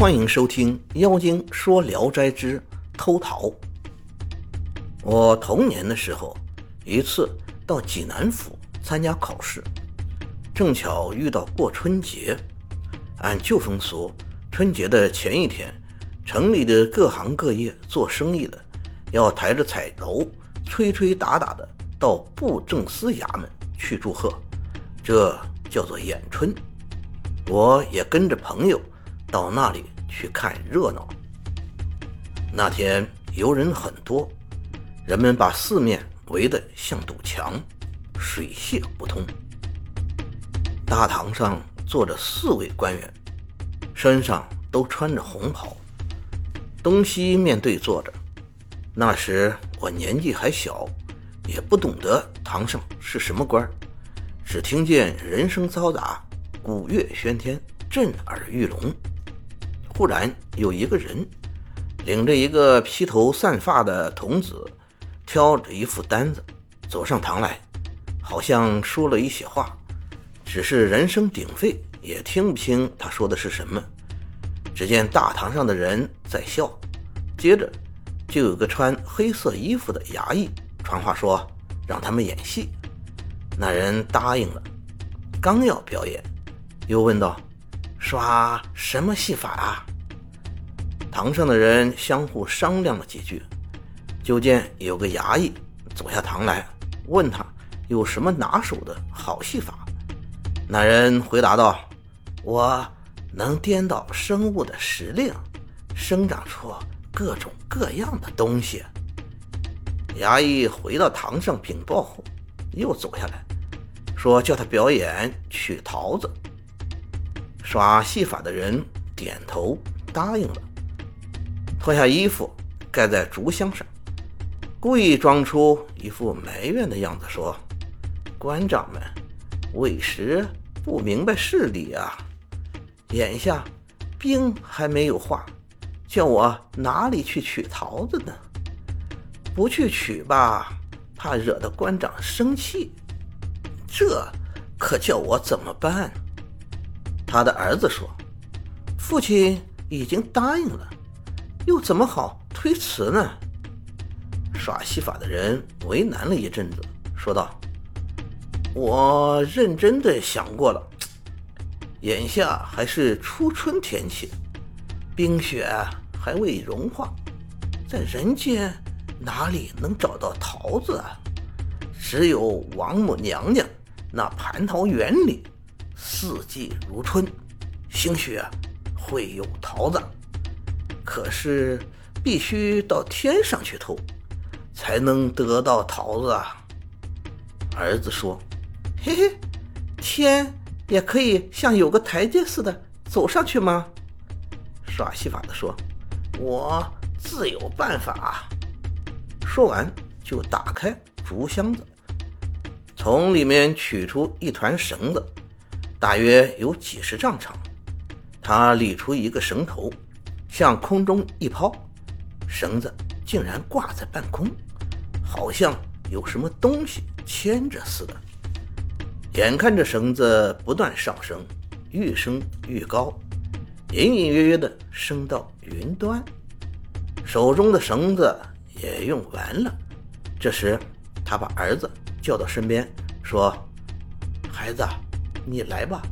欢迎收听《妖精说聊斋之偷桃》。我童年的时候，一次到济南府参加考试，正巧遇到过春节。按旧风俗，春节的前一天，城里的各行各业做生意的，要抬着彩楼，吹吹打打的到布政司衙门去祝贺，这叫做演春。我也跟着朋友到那里去看热闹。那天游人很多，人们把四面围得像堵墙，水泄不通。大堂上坐着四位官员，身上都穿着红袍，东西面对坐着。那时我年纪还小，也不懂得堂上是什么官只听见人声嘈杂。鼓乐喧天，震耳欲聋。忽然有一个人领着一个披头散发的童子，挑着一副单子走上堂来，好像说了一些话，只是人声鼎沸，也听不清他说的是什么。只见大堂上的人在笑，接着就有个穿黑色衣服的衙役传话说，让他们演戏。那人答应了，刚要表演。又问道：“耍什么戏法啊？”堂上的人相互商量了几句，就见有个衙役走下堂来，问他有什么拿手的好戏法。那人回答道：“我能颠倒生物的时令，生长出各种各样的东西。”衙役回到堂上禀报后，又走下来，说叫他表演取桃子。耍戏法的人点头答应了，脱下衣服盖在竹箱上，故意装出一副埋怨的样子，说：“官长们，委实不明白事理啊！眼下兵还没有化，叫我哪里去取桃子呢？不去取吧，怕惹得官长生气，这可叫我怎么办？”他的儿子说：“父亲已经答应了，又怎么好推辞呢？”耍戏法的人为难了一阵子，说道：“我认真的想过了，眼下还是初春天气，冰雪还未融化，在人间哪里能找到桃子啊？只有王母娘娘那蟠桃园里。”四季如春，兴许啊会有桃子，可是必须到天上去偷，才能得到桃子啊！儿子说：“嘿嘿，天也可以像有个台阶似的走上去吗？”耍戏法的说：“我自有办法。”说完就打开竹箱子，从里面取出一团绳子。大约有几十丈长，他理出一个绳头，向空中一抛，绳子竟然挂在半空，好像有什么东西牵着似的。眼看着绳子不断上升，愈升愈高，隐隐约约的升到云端，手中的绳子也用完了。这时，他把儿子叫到身边，说：“孩子。”你来吧，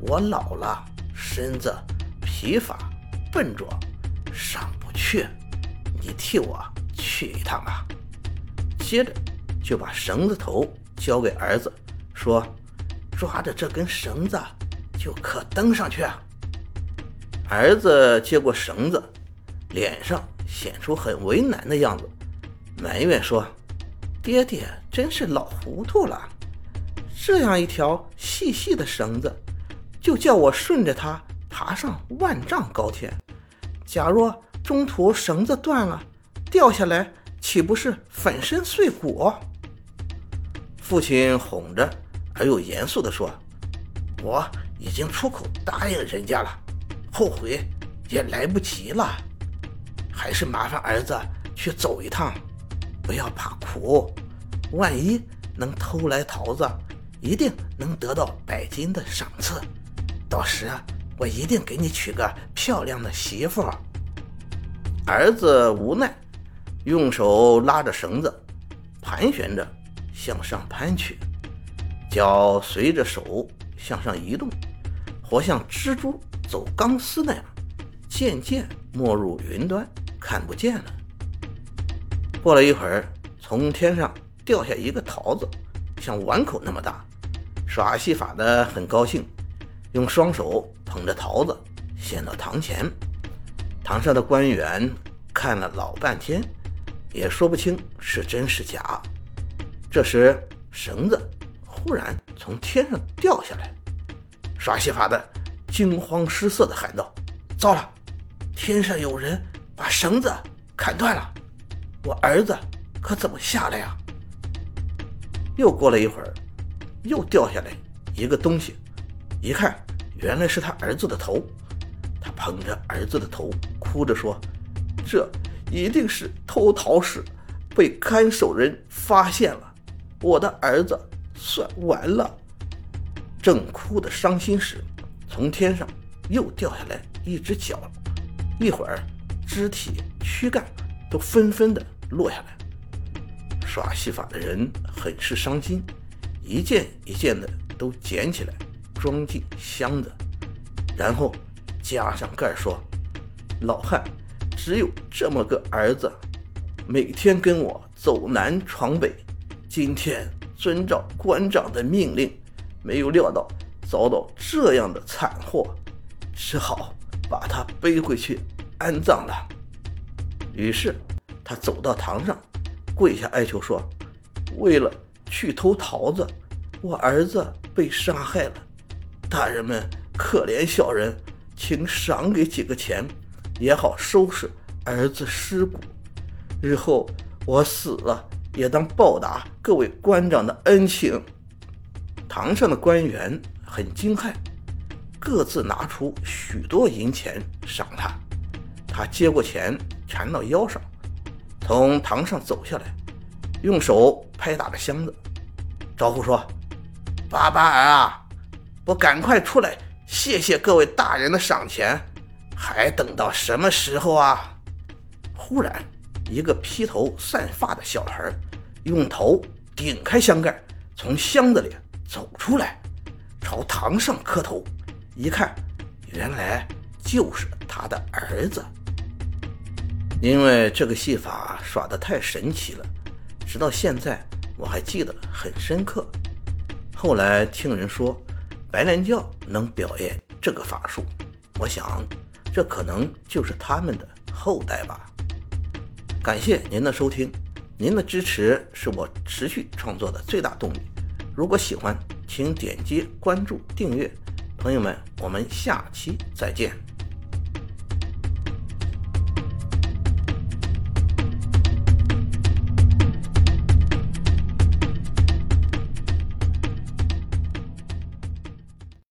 我老了，身子疲乏笨拙，上不去。你替我去一趟吧。接着就把绳子头交给儿子，说：“抓着这根绳子，就可登上去。”儿子接过绳子，脸上显出很为难的样子，埋怨说：“爹爹真是老糊涂了。”这样一条细细的绳子，就叫我顺着它爬上万丈高天。假若中途绳子断了，掉下来，岂不是粉身碎骨？父亲哄着而又严肃地说：“我已经出口答应人家了，后悔也来不及了。还是麻烦儿子去走一趟，不要怕苦，万一能偷来桃子。”一定能得到百金的赏赐，到时我一定给你娶个漂亮的媳妇。”儿子无奈，用手拉着绳子，盘旋着向上攀去，脚随着手向上移动，活像蜘蛛走钢丝那样，渐渐没入云端，看不见了。过了一会儿，从天上掉下一个桃子，像碗口那么大。耍戏法的很高兴，用双手捧着桃子献到堂前。堂上的官员看了老半天，也说不清是真是假。这时，绳子忽然从天上掉下来，耍戏法的惊慌失色地喊道：“糟了，天上有人把绳子砍断了！我儿子可怎么下来呀？”又过了一会儿，又掉下来一个东西，一看，原来是他儿子的头。他捧着儿子的头，哭着说：“这一定是偷桃时被看守人发现了，我的儿子算完了。”正哭得伤心时，从天上又掉下来一只脚，一会儿肢体躯干都纷纷的落下来。耍戏法的人很是伤心，一件一件的都捡起来装进箱子，然后。加上盖说：“老汉只有这么个儿子，每天跟我走南闯北。今天遵照官长的命令，没有料到遭到这样的惨祸，只好把他背回去安葬了。”于是他走到堂上，跪下哀求说：“为了去偷桃子，我儿子被杀害了，大人们可怜小人。”请赏给几个钱，也好收拾儿子尸骨。日后我死了，也当报答各位官长的恩情。堂上的官员很惊骇，各自拿出许多银钱赏他。他接过钱，缠到腰上，从堂上走下来，用手拍打着箱子，招呼说：“八八儿啊，我赶快出来！”谢谢各位大人的赏钱，还等到什么时候啊？忽然，一个披头散发的小孩用头顶开箱盖，从箱子里走出来，朝堂上磕头。一看，原来就是他的儿子。因为这个戏法耍得太神奇了，直到现在我还记得很深刻。后来听人说。白莲教能表演这个法术，我想这可能就是他们的后代吧。感谢您的收听，您的支持是我持续创作的最大动力。如果喜欢，请点击关注订阅。朋友们，我们下期再见。